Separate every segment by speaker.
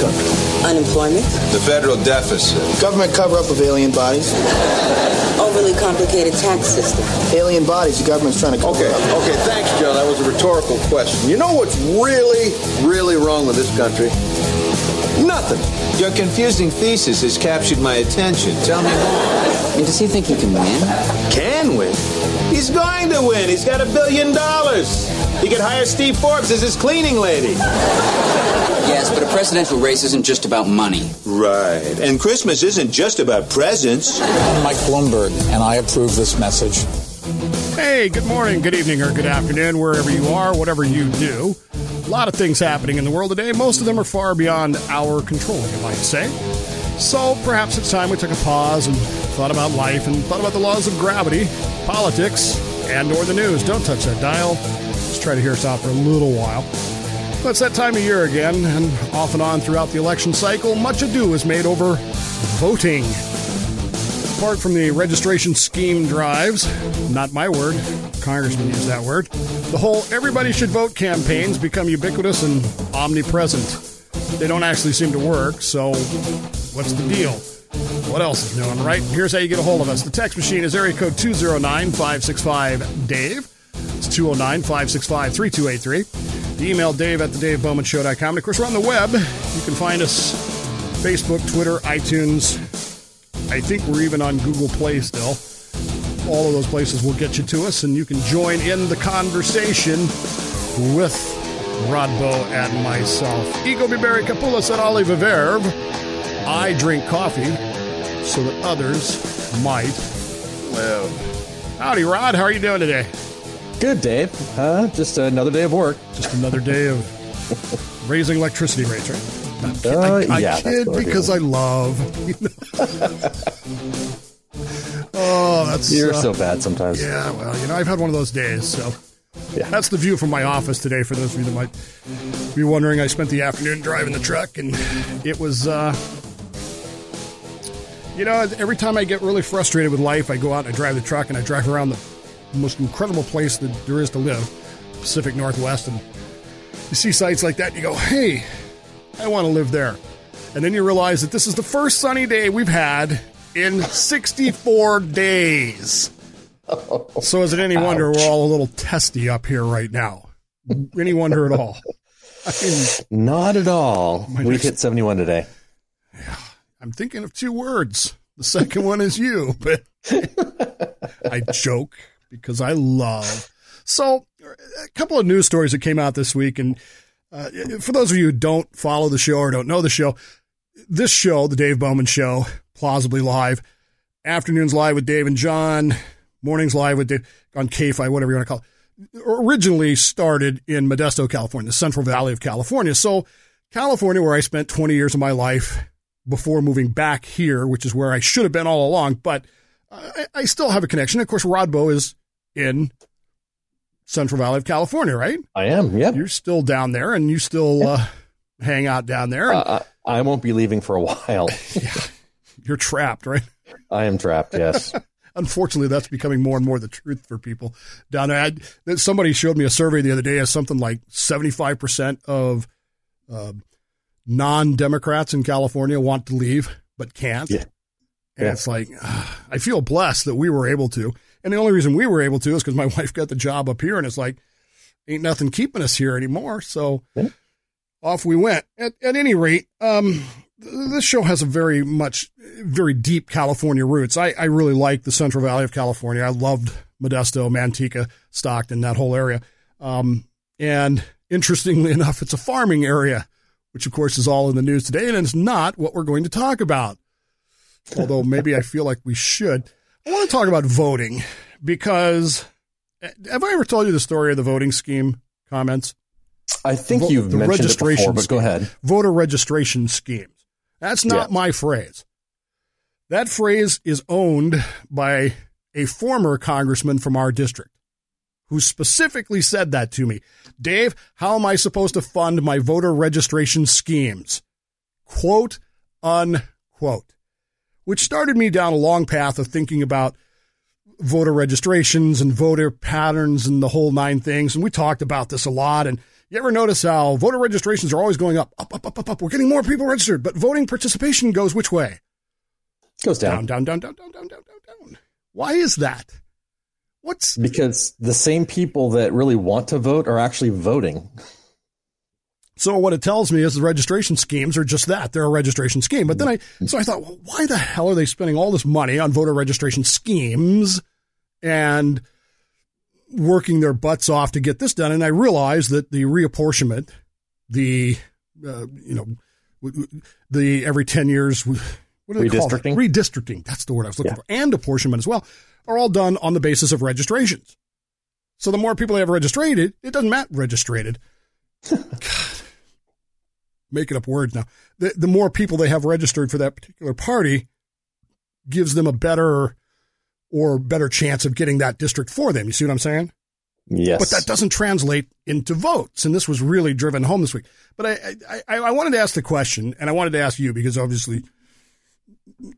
Speaker 1: country?
Speaker 2: Unemployment.
Speaker 3: The federal deficit.
Speaker 1: Government cover up of alien bodies.
Speaker 2: Overly complicated tax system.
Speaker 1: Alien bodies, the government's trying to cover
Speaker 3: Okay,
Speaker 1: up.
Speaker 3: okay, thanks, Joe. That was a rhetorical question. You know what's really, really wrong with this country? Nothing.
Speaker 4: Your confusing thesis has captured my attention. Tell me more.
Speaker 5: I mean, does he think he can win?
Speaker 4: Can win. He's going to win. He's got a billion dollars. He could hire Steve Forbes as his cleaning lady.
Speaker 5: Yes, but a presidential race isn't just about money.
Speaker 4: Right. And Christmas isn't just about presents.
Speaker 6: I'm Mike Bloomberg, and I approve this message.
Speaker 7: Hey, good morning, good evening, or good afternoon, wherever you are, whatever you do. A lot of things happening in the world today. Most of them are far beyond our control, you might say. So perhaps it's time we took a pause and thought about life and thought about the laws of gravity, politics, and or the news. Don't touch that dial. Just try to hear us out for a little while. Well, it's that time of year again, and off and on throughout the election cycle, much ado is made over voting. Apart from the registration scheme drives, not my word, Congressman used that word, the whole everybody should vote campaigns become ubiquitous and omnipresent. They don't actually seem to work, so what's the deal? What else is new? right? Here's how you get a hold of us. The text machine is area code 209 565 Dave. It's 209 565 3283. Email dave at the davebowmanshow.com. And of course, we're on the web. You can find us Facebook, Twitter, iTunes. I think we're even on Google Play still. All of those places will get you to us, and you can join in the conversation with Rodbo and myself. Ego Biberi Capulas at Olive Verve. I drink coffee so that others might live. Howdy, Rod. How are you doing today?
Speaker 8: Good, Dave. Uh, just another day of work.
Speaker 7: Just another day of raising electricity rates, right? I'm kid-
Speaker 8: Uh,
Speaker 7: I, I
Speaker 8: yeah,
Speaker 7: kid
Speaker 8: I
Speaker 7: because. I love. oh, that's
Speaker 8: You're
Speaker 7: uh,
Speaker 8: so bad sometimes.
Speaker 7: Yeah, well, you know, I've had one of those days, so.
Speaker 8: Yeah.
Speaker 7: That's the view from my office today. For those of you that might be wondering, I spent the afternoon driving the truck, and it was, uh, you know, every time I get really frustrated with life, I go out and I drive the truck and I drive around the most incredible place that there is to live, Pacific Northwest, and you see sights like that, and you go, hey, I want to live there. And then you realize that this is the first sunny day we've had in 64 days. So is it any wonder we're all a little testy up here right now? Any wonder at all? I mean,
Speaker 8: Not at all. We
Speaker 7: next-
Speaker 8: hit 71 today.
Speaker 7: I'm thinking of two words. The second one is you, but I joke because I love. So, a couple of news stories that came out this week, and uh, for those of you who don't follow the show or don't know the show, this show, the Dave Bowman Show, plausibly live, afternoons live with Dave and John, mornings live with Dave on KFI, whatever you want to call it, originally started in Modesto, California, the Central Valley of California. So, California, where I spent 20 years of my life before moving back here, which is where I should have been all along, but I, I still have a connection. Of course, Rodbo is in Central Valley of California, right?
Speaker 8: I am. Yeah,
Speaker 7: You're still down there and you still uh, hang out down there. And
Speaker 8: Uh, I I won't be leaving for a while.
Speaker 7: you're trapped, right?
Speaker 8: I am trapped. Yes.
Speaker 7: Unfortunately, that's becoming more and more the truth for people down there. I, somebody showed me a survey the other day as something like 75% of uh, non Democrats in California want to leave but can't.
Speaker 8: Yeah.
Speaker 7: And
Speaker 8: Yeah.
Speaker 7: it's like, I feel blessed that we were able to. And the only reason we were able to is because my wife got the job up here, and it's like, ain't nothing keeping us here anymore. So
Speaker 8: Yeah.
Speaker 7: off we went. At, at any rate, um, th- this show has a very much, very deep California roots. I, I really like the Central Valley of California. I loved Modesto, Manteca, Stockton, that whole area. Um, and interestingly enough, it's a farming area, which of course is all in the news today, and it's not what we're going to talk about. Although maybe I feel like we should. I want to talk about voting because have I ever told you the story of the voting scheme comments?
Speaker 8: I think
Speaker 7: Vo-
Speaker 8: you've
Speaker 7: the
Speaker 8: mentioned it
Speaker 7: registration
Speaker 8: before, but go
Speaker 7: scheme.
Speaker 8: ahead.
Speaker 7: Voter registration schemes. That's not
Speaker 8: Yeah.
Speaker 7: my phrase. That phrase is owned by a former congressman from our district who specifically said that to me. Dave, how am I supposed to fund my voter registration schemes? Quote, unquote. Which started me down a long path of thinking about voter registrations and voter patterns and the whole nine things. And we talked about this a lot. And, You ever notice how voter registrations are always going up, up, up, up, up, up? We're getting more people registered, but voting participation goes which way?
Speaker 8: Goes down.
Speaker 7: Down, down, down, down, down, down, down, down. Why is that? What's
Speaker 8: Because the same people that really want to vote are actually voting.
Speaker 7: So what it tells me is the registration schemes are just that. They're a registration scheme. But then I, so I thought, well, why the hell are they spending all this money on voter registration schemes and working their butts off to get this done? And I realized that the reapportionment, the, uh, you know, the every 10 years, what do they call it?
Speaker 8: Redistricting?
Speaker 7: That's the word I was looking
Speaker 8: Yeah.
Speaker 7: for. And apportionment as well are all done on the basis of registrations. So the more people they have registered, it doesn't matter registered. making up words now. The, the more people they have registered for that particular party gives them a better or better chance of getting that district for them. You see what I'm saying?
Speaker 8: Yes.
Speaker 7: But that doesn't translate into votes. And this was really driven home this week. But I, I, I, I wanted to ask the question, and I wanted to ask you because obviously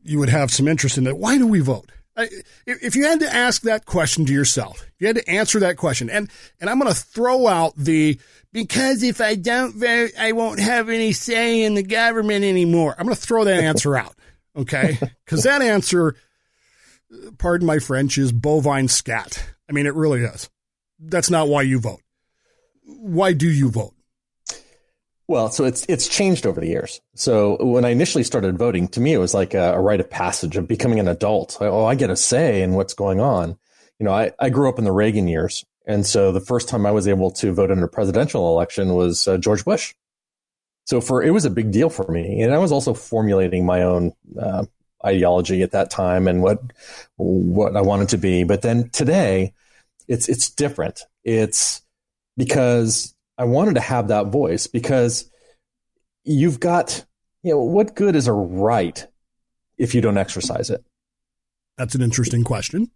Speaker 7: you would have some interest in that. Why do we vote? I, if if you had to ask that question to yourself, if you had to answer that question, and, and I'm going to throw out the because if I don't vote, I won't have any say in the government anymore. I'm going to throw that answer out. Okay. Because that answer, pardon my French, is bovine scat. I mean, it really is. That's not why you vote. Why do you vote?
Speaker 8: Well, so it's it's changed over the years. So when I initially started voting, to me it was like a, a rite of passage of becoming an adult. Oh, I get a say in what's going on. You know, I, I grew up in the Reagan years, and so the first time I was able to vote in a presidential election was uh, George Bush. So for it was a big deal for me, and I was also formulating my own uh, ideology at that time and what what I wanted to be. But then today, it's it's different. It's because I wanted to have that voice because you've got, you know, what good is a right if you don't exercise it?
Speaker 7: That's an interesting question.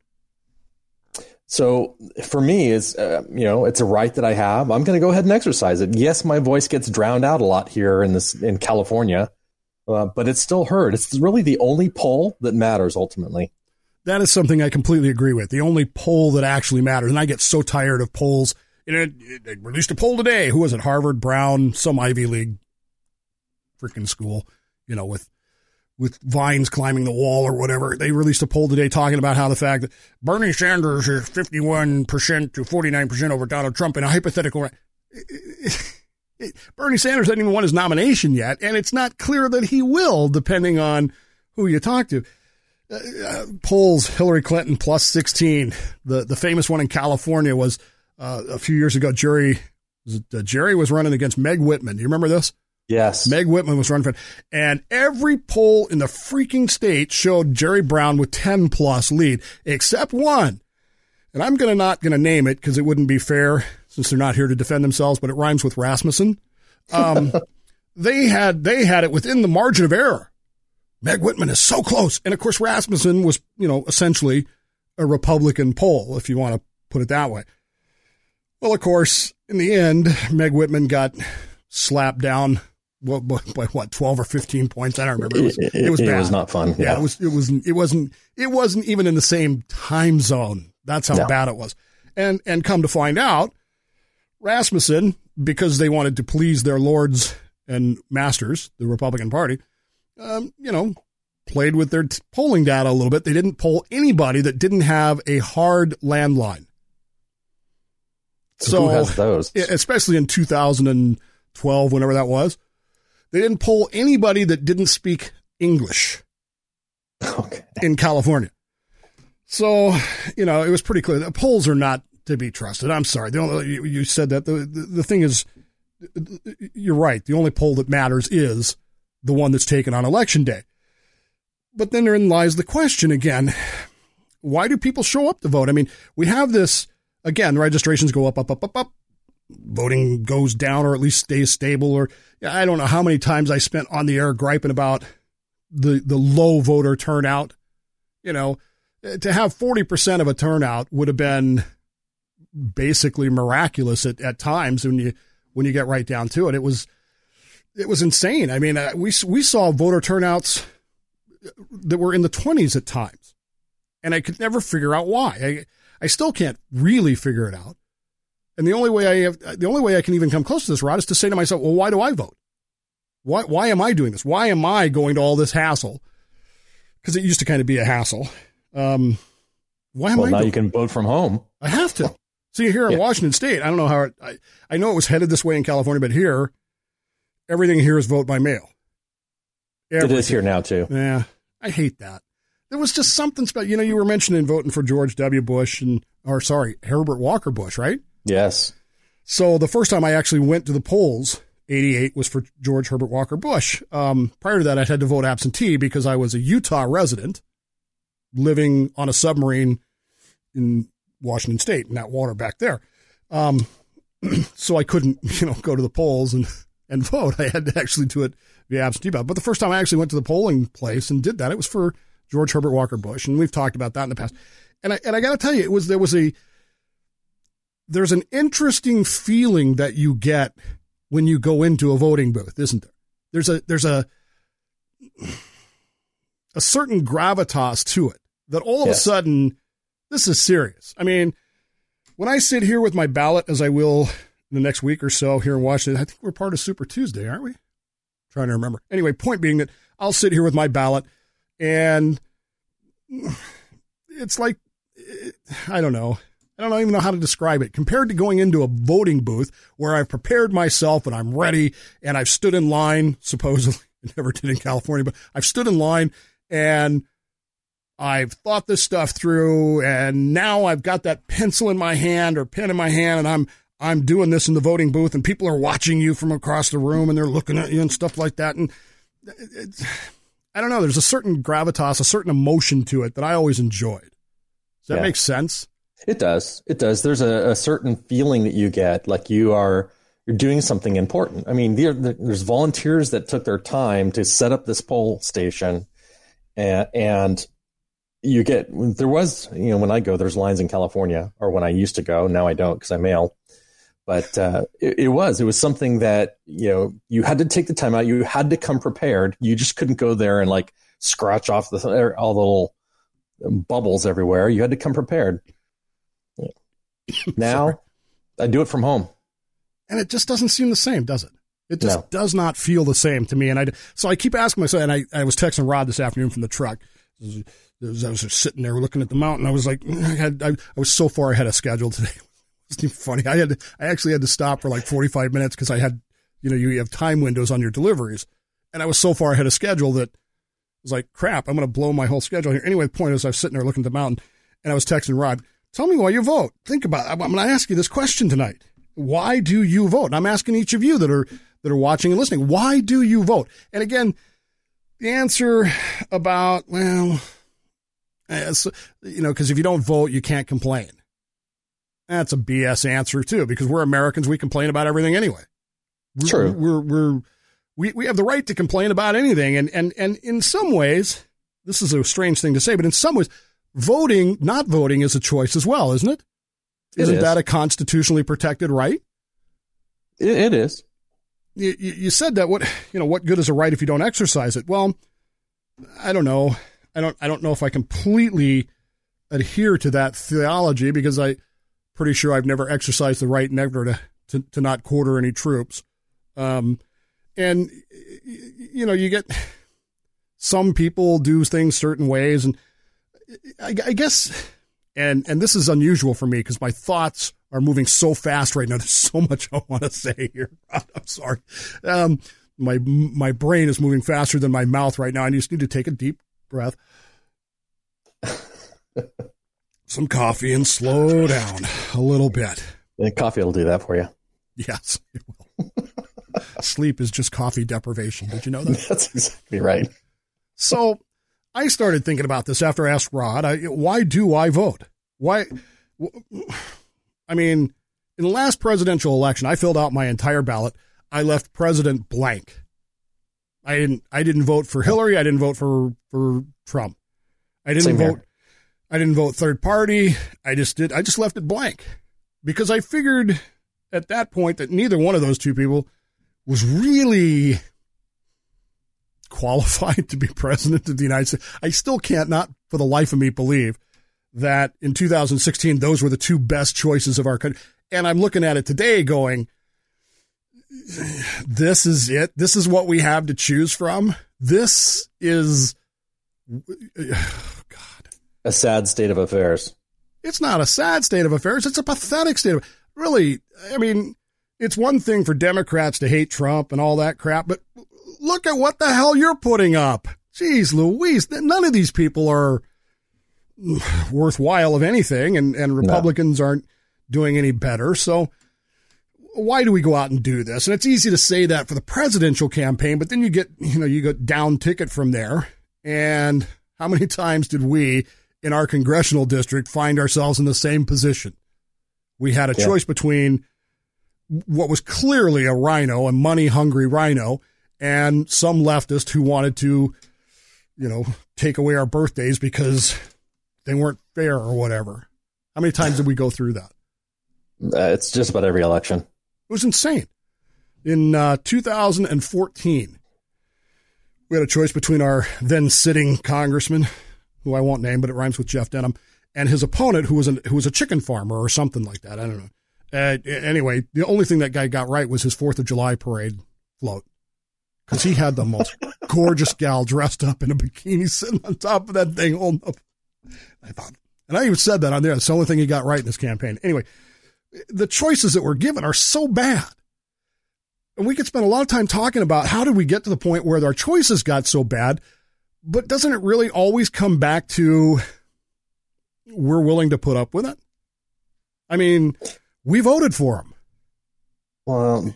Speaker 8: So for me, is uh, you know, it's a right that I have. I'm going to go ahead and exercise it. Yes, my voice gets drowned out a lot here in this in California, uh, but it's still heard. It's really the only poll that matters ultimately.
Speaker 7: That is something I completely agree with. The only poll that actually matters, and I get so tired of polls. You know, they released a poll today. Who was it? Harvard, Brown, some Ivy League freaking school. You know, with with vines climbing the wall or whatever. They released a poll today talking about how the fact that Bernie Sanders is fifty one percent to forty nine percent over Donald Trump in a hypothetical. Bernie Sanders hasn't even won his nomination yet, and it's not clear that he will, depending on who you talk to. Uh, polls Hillary Clinton plus 16. The the famous one in California was uh, a few years ago. Jerry was uh, Jerry was running against Meg Whitman. Do you remember this?
Speaker 8: Yes.
Speaker 7: Meg Whitman was running for, it. and every poll in the freaking state showed Jerry Brown with 10 plus lead, except one. And I'm gonna not gonna name it because it wouldn't be fair since they're not here to defend themselves, but it rhymes with Rasmussen. Um, they had they had it within the margin of error. Meg Whitman is so close. And of course, Rasmussen was, you know, essentially a Republican poll, if you want to put it that way. Well, of course, in the end, Meg Whitman got slapped down what, by what, 12 or 15 points. I don't remember. It was, it was,
Speaker 8: it
Speaker 7: bad.
Speaker 8: was not fun.
Speaker 7: Yeah,
Speaker 8: Yeah.
Speaker 7: it was, it was, it wasn't, it wasn't even in the same time zone. That's how
Speaker 8: No.
Speaker 7: bad it was. And, and come to find out, Rasmussen, because they wanted to please their lords and masters, the Republican Party, um, you know, played with their t- polling data a little bit. They didn't poll anybody that didn't have a hard landline.
Speaker 8: So who has those?
Speaker 7: especially in 2012, whenever that was, they didn't poll anybody that didn't speak English
Speaker 8: Okay.
Speaker 7: in California. So, you know, it was pretty clear that polls are not to be trusted. I'm sorry. The only, you, you said that. The, the, the thing is, you're right. The only poll that matters is the one that's taken on election day. But then therein lies the question again why do people show up to vote? I mean, we have this, again, registrations go up, up, up, up, up. Voting goes down or at least stays stable. Or I don't know how many times I spent on the air griping about the, the low voter turnout. You know, to have 40% of a turnout would have been basically miraculous at, at times when you when you get right down to it. It was it was insane. I mean, uh, we we saw voter turnouts that were in the 20s at times, and I could never figure out why. I I still can't really figure it out. And the only way I have, the only way I can even come close to this, Rod, is to say to myself, well, why do I vote? Why, why am I doing this? Why am I going to all this hassle? Because it used to kind of be a hassle. Um, why am
Speaker 8: well,
Speaker 7: I?
Speaker 8: now
Speaker 7: doing
Speaker 8: you can vote from home.
Speaker 7: I have to. See, here in
Speaker 8: Yeah.
Speaker 7: Washington State, I don't know how it, I, I know it was headed this way in California, but here, everything here is vote by mail.
Speaker 8: It is here now too.
Speaker 7: Yeah, I hate that. There was just something special. You know, you were mentioning voting for George W. Bush and, or sorry, Herbert Walker Bush, right?
Speaker 8: Yes.
Speaker 7: So the first time I actually went to the polls, 88, was for George Herbert Walker Bush. Um, prior to that, I had to vote absentee because I was a Utah resident living on a submarine in Washington State in that water back there. Um, so I couldn't, you know, go to the polls and, and vote. I had to actually do it via absentee ballot. But the first time I actually went to the polling place and did that, it was for George Herbert Walker Bush. And we've talked about that in the past. And I, and I got to tell you, it was, there was a, there's an interesting feeling that you get when you go into a voting booth, isn't there? There's a there's a a certain gravitas to it that all of
Speaker 8: Yes.
Speaker 7: a sudden this is serious. I mean, when I sit here with my ballot, as I will in the next week or so here in Washington, I think we're part of Super Tuesday, aren't we? trying to remember. Anyway, point being that I'll sit here with my ballot and it's like I don't know. I don't even know how to describe it. Compared to going into a voting booth where I've prepared myself and I'm ready and I've stood in line, supposedly, I never did in California, but I've stood in line and I've thought this stuff through and now I've got that pencil in my hand or pen in my hand and I'm I'm doing this in the voting booth and people are watching you from across the room and they're looking at you and stuff like that and it's, I don't know, there's a certain gravitas, a certain emotion to it that I always enjoyed. Does that
Speaker 8: Yeah.
Speaker 7: make sense?
Speaker 8: It does. It does. There's a, a certain feeling that you get, like you are you're doing something important. I mean, there, there's volunteers that took their time to set up this poll station, and, and you get there was you know when I go, there's lines in California, or when I used to go. Now I don't because I mail. But uh, it, it was it was something that you know you had to take the time out. You had to come prepared. You just couldn't go there and like scratch off the all the little bubbles everywhere. You had to come prepared. Now I do it from home.
Speaker 7: and it just doesn't seem the same, does it? It just
Speaker 8: No.
Speaker 7: does not feel the same to me. And I so I keep asking myself, and I, I was texting Rod this afternoon from the truck. I was, I was just sitting there looking at the mountain. I was like, mm, I had I, I was so far ahead of schedule today. It's even funny. I had to, I actually had to stop for like forty five minutes because I had you know you have time windows on your deliveries, and I was so far ahead of schedule that I was like, crap, I'm going to blow my whole schedule here. Anyway, the point is, I was sitting there looking at the mountain, and I was texting Rod. Tell me why you vote. Think about. It. I'm going to ask you this question tonight. Why do you vote? And I'm asking each of you that are that are watching and listening. Why do you vote? And again, the answer about well, you know, because if you don't vote, you can't complain. That's a BS answer too, because we're Americans. We complain about everything anyway. We're,
Speaker 8: True.
Speaker 7: We're we're we we have the right to complain about anything, and and and in some ways, this is a strange thing to say, but in some ways, voting, not voting, is a choice as well, isn't it?
Speaker 8: It
Speaker 7: Isn't
Speaker 8: is.
Speaker 7: that a constitutionally protected right?
Speaker 8: It, it is.
Speaker 7: you, you said that what you know what good is a right if you don't exercise it well i don't know i don't i don't know if i completely adhere to that theology because i pretty sure i've never exercised the right never to to, to not quarter any troops um and you know you get some people do things certain ways and i, I guess and and this is unusual for me because my thoughts are moving so fast right now. There's so much I want to say here. I'm sorry. Um, my my brain is moving faster than my mouth right now. I just need to take a deep breath, some coffee, and slow down a little bit.
Speaker 8: Coffee will do that for you.
Speaker 7: Yes, it will. Sleep is just coffee deprivation. Did you know that?
Speaker 8: That's exactly right.
Speaker 7: So I started thinking about this after I asked Rod, I, why do I vote? Why? I mean, in the last presidential election, I filled out my entire ballot. I left president blank. I didn't. I didn't vote for Hillary. I didn't vote for for Trump. I didn't
Speaker 8: Same here.
Speaker 7: vote. I didn't vote third party. I just did. I just left it blank because I figured at that point that neither one of those two people was really qualified to be president of the United States. I still can't, not for the life of me, believe that in 2016 those were the two best choices of our country. And I'm looking at it today going, this is it. This is what we have to choose from. This is, God.
Speaker 8: A sad state of affairs.
Speaker 7: It's not a sad state of affairs. It's a pathetic state of, really, I mean, it's one thing for Democrats to hate Trump and all that crap, but look at what the hell you're putting up. Jeez Louise, none of these people are worthwhile of anything, and, and Republicans no. aren't doing any better. So why do we go out and do this? And it's easy to say that for the presidential campaign, but then you get, you know, you go down ticket from there. And how many times did we in our congressional district find ourselves in the same position? We had a yeah. choice between what was clearly a RINO, a money hungry RINO, and some leftist who wanted to, you know, take away our birthdays because they weren't fair or whatever. How many times did we go through that?
Speaker 8: Uh, it's just about every election. It
Speaker 7: was insane. In uh, 2014, we had a choice between our then sitting congressman, who I won't name, but it rhymes with Jeff Denham, and his opponent, who was an, who was a chicken farmer or something like that. I don't know. Uh, anyway, the only thing that guy got right was his Fourth of July parade float because he had the most gorgeous gal dressed up in a bikini sitting on top of that thing holding up. I thought, and I even said that on there. That's the only thing he got right in this campaign. Anyway, the choices that we're given are so bad. And we could spend a lot of time talking about how did we get to the point where our choices got so bad, but doesn't it really always come back to we're willing to put up with it? I mean, we voted for him.
Speaker 8: Well,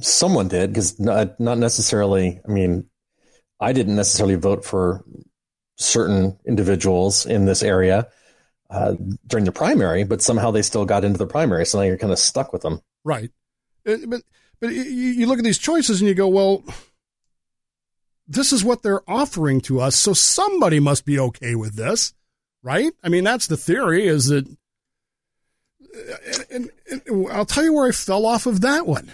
Speaker 8: someone did because not, not necessarily. I mean, I didn't necessarily vote for certain individuals in this area uh, during the primary, but somehow they still got into the primary. So now you're kind of stuck with them.
Speaker 7: Right. Uh, but but you look at these choices and you go, well, this is what they're offering to us, so somebody must be okay with this, right? I mean, that's the theory. Is that and, and, and I'll tell you where I fell off of that one.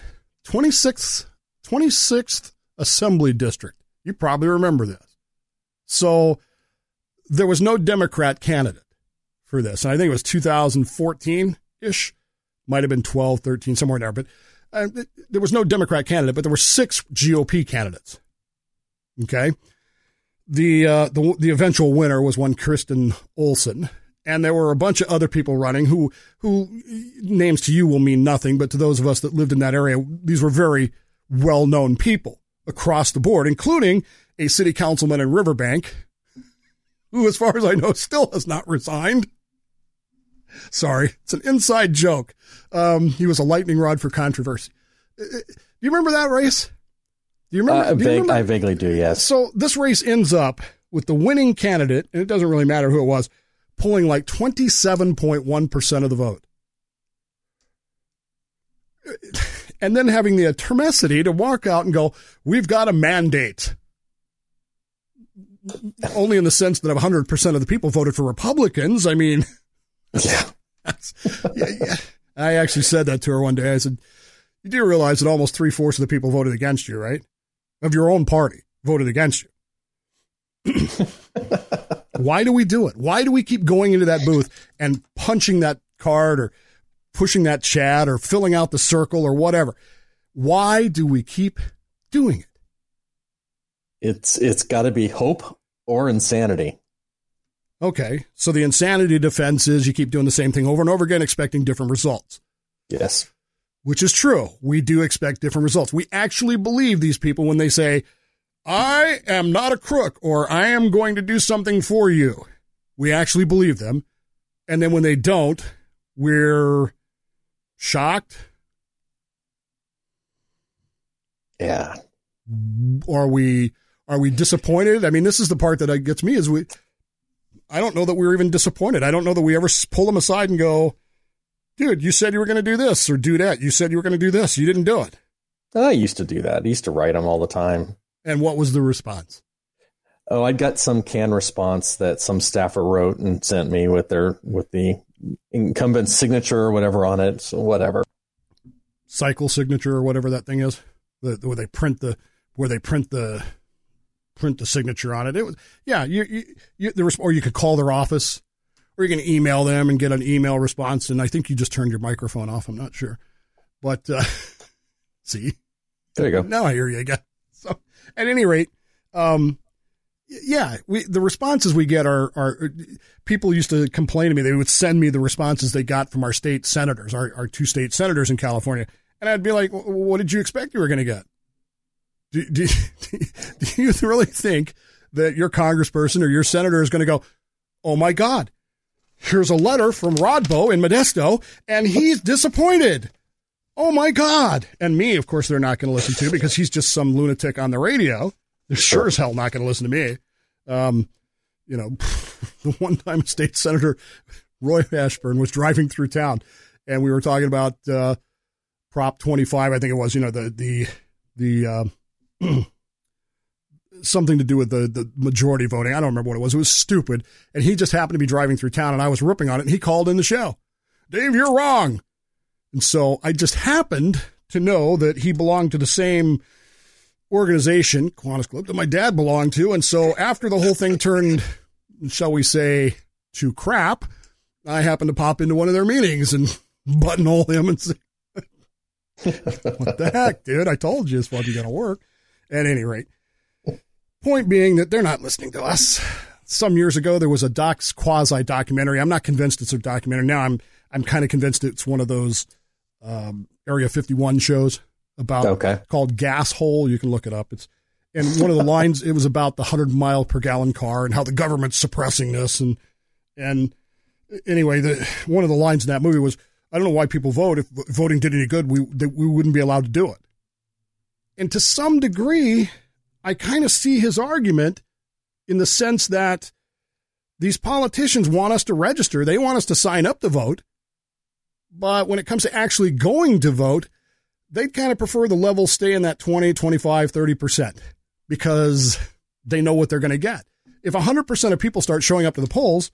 Speaker 7: 26th, 26th Assembly District. You probably remember this. So there was no Democrat candidate for this. And I think it was 2014 ish, might have been 12, 13, somewhere there. But uh, there was no Democrat candidate, but there were six GOP candidates. Okay. The, uh, the, the eventual winner was one Kristin Olsen and there were a bunch of other people running who who names to you will mean nothing, but to those of us that lived in that area, these were very well known people across the board, including a city councilman in Riverbank, who, as far as I know, still has not resigned. Sorry, it's an inside joke. Um, he was a lightning rod for controversy. Uh, uh, do you remember that race?
Speaker 8: Do you remember? Uh, do you remember? I vaguely do. Yes.
Speaker 7: So this race ends up with the winning candidate, and it doesn't really matter who it was pulling like 27.1% of the vote. And then having the atrocity to walk out and go, we've got a mandate. Only in the sense that 100% of the people voted for Republicans. I mean,
Speaker 8: yeah.
Speaker 7: yeah, yeah. I actually said that to her one day. I said, you do realize that almost three fourths of the people voted against you, right? Of your own party voted against you. Why do we do it? Why do we keep going into that booth and punching that card or pushing that chat or filling out the circle or whatever? Why do we keep doing it?
Speaker 8: It's it's got to be hope or insanity.
Speaker 7: Okay, so the insanity defense is you keep doing the same thing over and over again, expecting different results.
Speaker 8: Yes,
Speaker 7: which is true. We do expect different results. We actually believe these people when they say, I am not a crook or I am going to do something for you. We actually believe them. And then when they don't, we're shocked.
Speaker 8: Yeah.
Speaker 7: Are we are we disappointed? I mean, this is the part that gets me is we I don't know that we are even disappointed. I don't know that we ever pull them aside and go, dude, you said you were going to do this or do that. You said you were going to do this. You didn't do it.
Speaker 8: I used to do that. I used to write them all the time.
Speaker 7: And what was the response?
Speaker 8: Oh, I got some canned response that some staffer wrote and sent me with their with the incumbent signature or whatever on it. So whatever.
Speaker 7: Cycle signature or whatever that thing is, the, where they print the where they print the print the signature on it. It was yeah, you, you, you was or you could call their office or you can email them and get an email response. And I think you just turned your microphone off. I'm not sure, but uh, see,
Speaker 8: there you go.
Speaker 7: Now I hear you again. So at any rate, um, yeah, we, the responses we get are, are people used to complain to me. They would send me the responses they got from our state senators, our, our two state senators in California. And I'd be like, what did you expect you were going to get? Do, do, do you really think that your congressperson or your senator is going to go, oh my God, here's a letter from Rodbo in Modesto, and he's disappointed. Oh my God. And me, of course, they're not going to listen to because he's just some lunatic on the radio. They're sure as hell not going to listen to me. Um, you know, the one time state senator Roy Ashburn was driving through town and we were talking about, uh, Prop 25, I think it was, you know, the, the, the, uh, something to do with the, the majority voting. I don't remember what it was. It was stupid. And he just happened to be driving through town and I was ripping on it and he called in the show. Dave, you're wrong. And so I just happened to know that he belonged to the same organization, Kiwanis Club, that my dad belonged to. And so after the whole thing turned, shall we say, to crap, I happened to pop into one of their meetings and buttonhole him and say, what the heck, dude? I told you this wasn't going to work. At any rate, point being that they're not listening to us. Some years ago, there was a docs quasi documentary. I'm not convinced it's a documentary. Now I'm, I'm kind of convinced it's one of those, um, Area 51 shows about
Speaker 8: okay.
Speaker 7: called Gas Hole. You can look it up. It's, and one of the lines, it was about the 100 mile per gallon car and how the government's suppressing this. And, and anyway, the, one of the lines in that movie was, I don't know why people vote. If voting did any good, we, we wouldn't be allowed to do it. And to some degree, I kind of see his argument in the sense that these politicians want us to register. They want us to sign up to vote. But when it comes to actually going to vote, they'd kind of prefer the level stay in that 20, 25, 30% because they know what they're going to get. If 100% of people start showing up to the polls,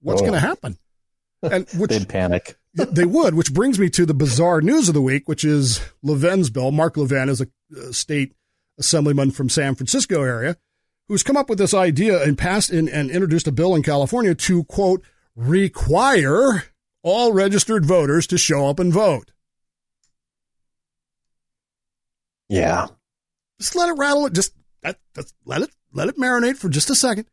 Speaker 7: what's oh. going to happen?
Speaker 8: And which, they'd panic.
Speaker 7: they would, which brings me to the bizarre news of the week, which is Levin's bill. Mark Levin is a, a state assemblyman from San Francisco area who's come up with this idea and passed in, and introduced a bill in California to quote require all registered voters to show up and vote.
Speaker 8: Yeah.
Speaker 7: Just let it rattle it. Just let it let it marinate for just a second.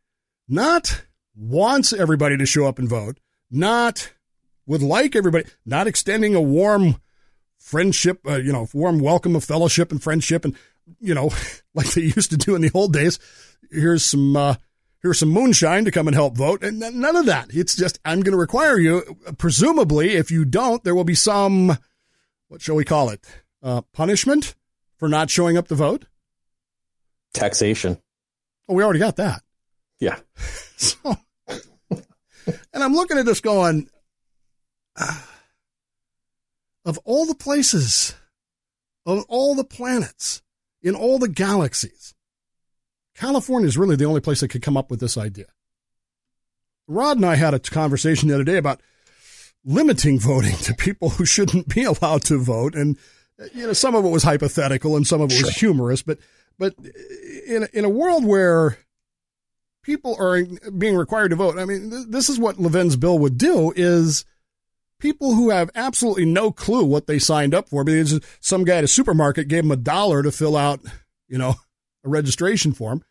Speaker 7: Not wants everybody to show up and vote. Not would like everybody. Not extending a warm friendship, uh, you know, warm welcome of fellowship and friendship, and you know, like they used to do in the old days. Here's some uh, here's some moonshine to come and help vote. And none of that. It's just, I'm going to require you. Presumably, if you don't, there will be some, what shall we call it? Uh, punishment for not showing up to vote?
Speaker 8: Taxation.
Speaker 7: Oh, we already got that.
Speaker 8: Yeah.
Speaker 7: so, and I'm looking at this going, uh, of all the places, of all the planets, in all the galaxies, California is really the only place that could come up with this idea. Rod and I had a conversation the other day about limiting voting to people who shouldn't be allowed to vote. And, you know, some of it was hypothetical and some of it was sure. humorous, but, but in, in a world where people are being required to vote, I mean, this is what Levin's bill would do is people who have absolutely no clue what they signed up for because some guy at a supermarket gave them a dollar to fill out, you know, a registration form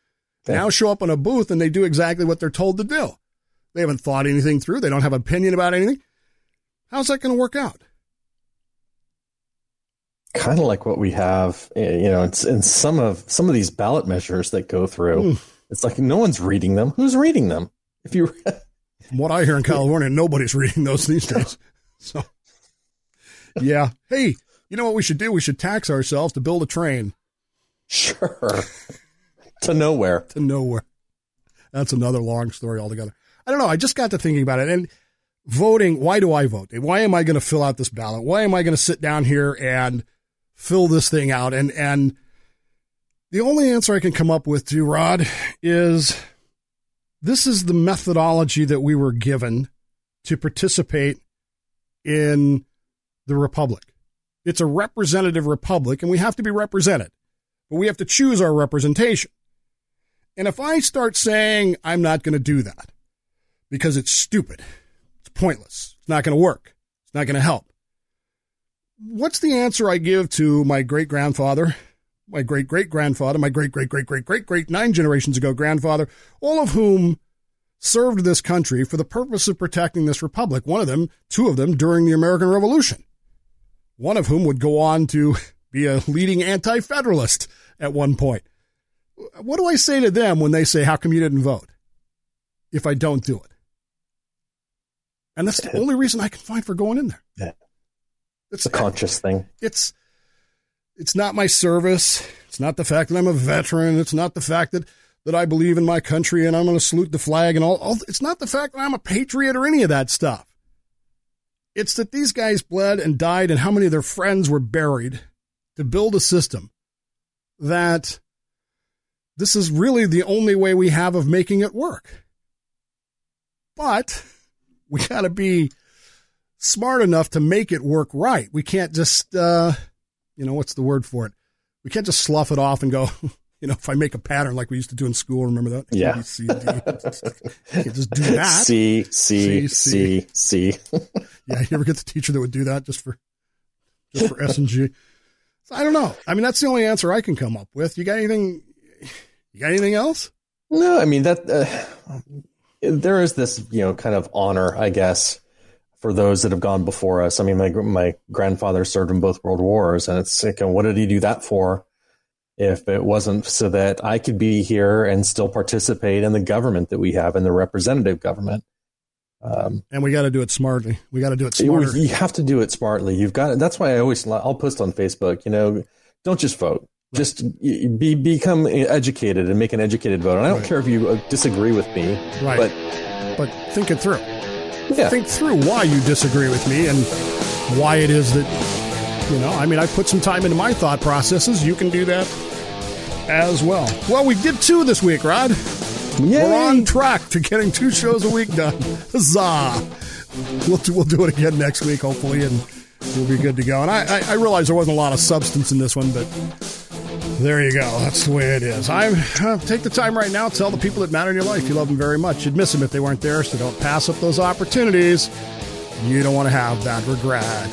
Speaker 7: now show up on a booth and they do exactly what they're told to do. They haven't thought anything through. They don't have an opinion about anything. How's that going to work out?
Speaker 8: Kind of like what we have, eh, you know, it's in some of some of these ballot measures that go through. Mm. It's like no one's reading them. Who's reading them? If you,
Speaker 7: from what I hear in California, nobody's reading those these days. So, yeah. Hey, you know what we should do? We should tax ourselves to build a train.
Speaker 8: Sure to nowhere.
Speaker 7: To nowhere. That's another long story altogether. I don't know. I just got to thinking about it and voting. Why do I vote? Why am I going to fill out this ballot? Why am I going to sit down here and fill this thing out? And, and the only answer I can come up with to Rod is this is the methodology that we were given to participate in the republic. It's a representative republic and we have to be represented, but we have to choose our representation. And if I start saying I'm not going to do that because it's stupid, it's pointless, it's not going to work, it's not going to help, what's the answer I give to my great grandfather, my great great grandfather, my great great great great great great nine generations ago grandfather, all of whom served this country for the purpose of protecting this republic? One of them, two of them during the American Revolution. One of whom would go on to be a leading anti federalist at one point. What do I say to them when they say, How come you didn't vote? If I don't do it. And that's the only reason I can find for going in there.
Speaker 8: Yeah. It's a conscious thing.
Speaker 7: It's it's not my service. It's not the fact that I'm a veteran. It's not the fact that that I believe in my country and I'm going to salute the flag and all, all. It's not the fact that I'm a patriot or any of that stuff. It's that these guys bled and died and how many of their friends were buried to build a system that this is really the only way we have of making it work. But we got to be smart enough to make it work right. We can't just, uh, you know, what's the word for it? We can't just slough it off and go, you know, if I make a pattern like we used to do in school, remember that?
Speaker 8: Yeah.
Speaker 7: C, D. can't just do that.
Speaker 8: C, C, C, C.
Speaker 7: yeah. You ever get the teacher that would do that just for, just for S and G? So I don't know. I mean, that's the only answer I can come up with. You got anything, you got anything else?
Speaker 8: No, I mean, that, uh, there is this, you know, kind of honor, I guess, for those that have gone before us. I mean, my my grandfather served in both world wars, and it's like, what did he do that for? If it wasn't so that I could be here and still participate in the government that we have in the representative government.
Speaker 7: Um, and we got to do it smartly. We got to do it smarter.
Speaker 8: You have to do it smartly. You've got. That's why I always I'll post on Facebook. You know, don't just vote. Just be become educated and make an educated vote. And I don't right. care if you uh, disagree with me,
Speaker 7: right?
Speaker 8: But
Speaker 7: but think it through.
Speaker 8: Yeah.
Speaker 7: Think through why you disagree with me and why it is that, you know, I mean, I put some time into my thought processes. You can do that as well. Well, we did two this week, Rod.
Speaker 8: Yay.
Speaker 7: We're on track to getting two shows a week done. Huzzah! We'll do, we'll do it again next week, hopefully, and we'll be good to go. And I, I, I realize there wasn't a lot of substance in this one, but there you go. That's the way it is. I uh, take the time right now. Tell the people that matter in your life you love them very much. You'd miss them if they weren't there, so don't pass up those opportunities. You don't want to have that regret.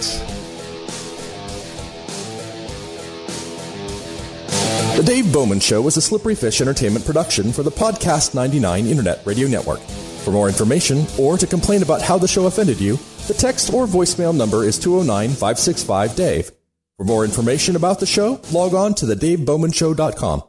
Speaker 9: The Dave Bowman Show is a Slippery Fish Entertainment production for the Podcast 99 Internet Radio Network. For more information or to complain about how the show offended you, the text or voicemail number is 209 565 Dave. For more information about the show, log on to thedavebowmanshow.com.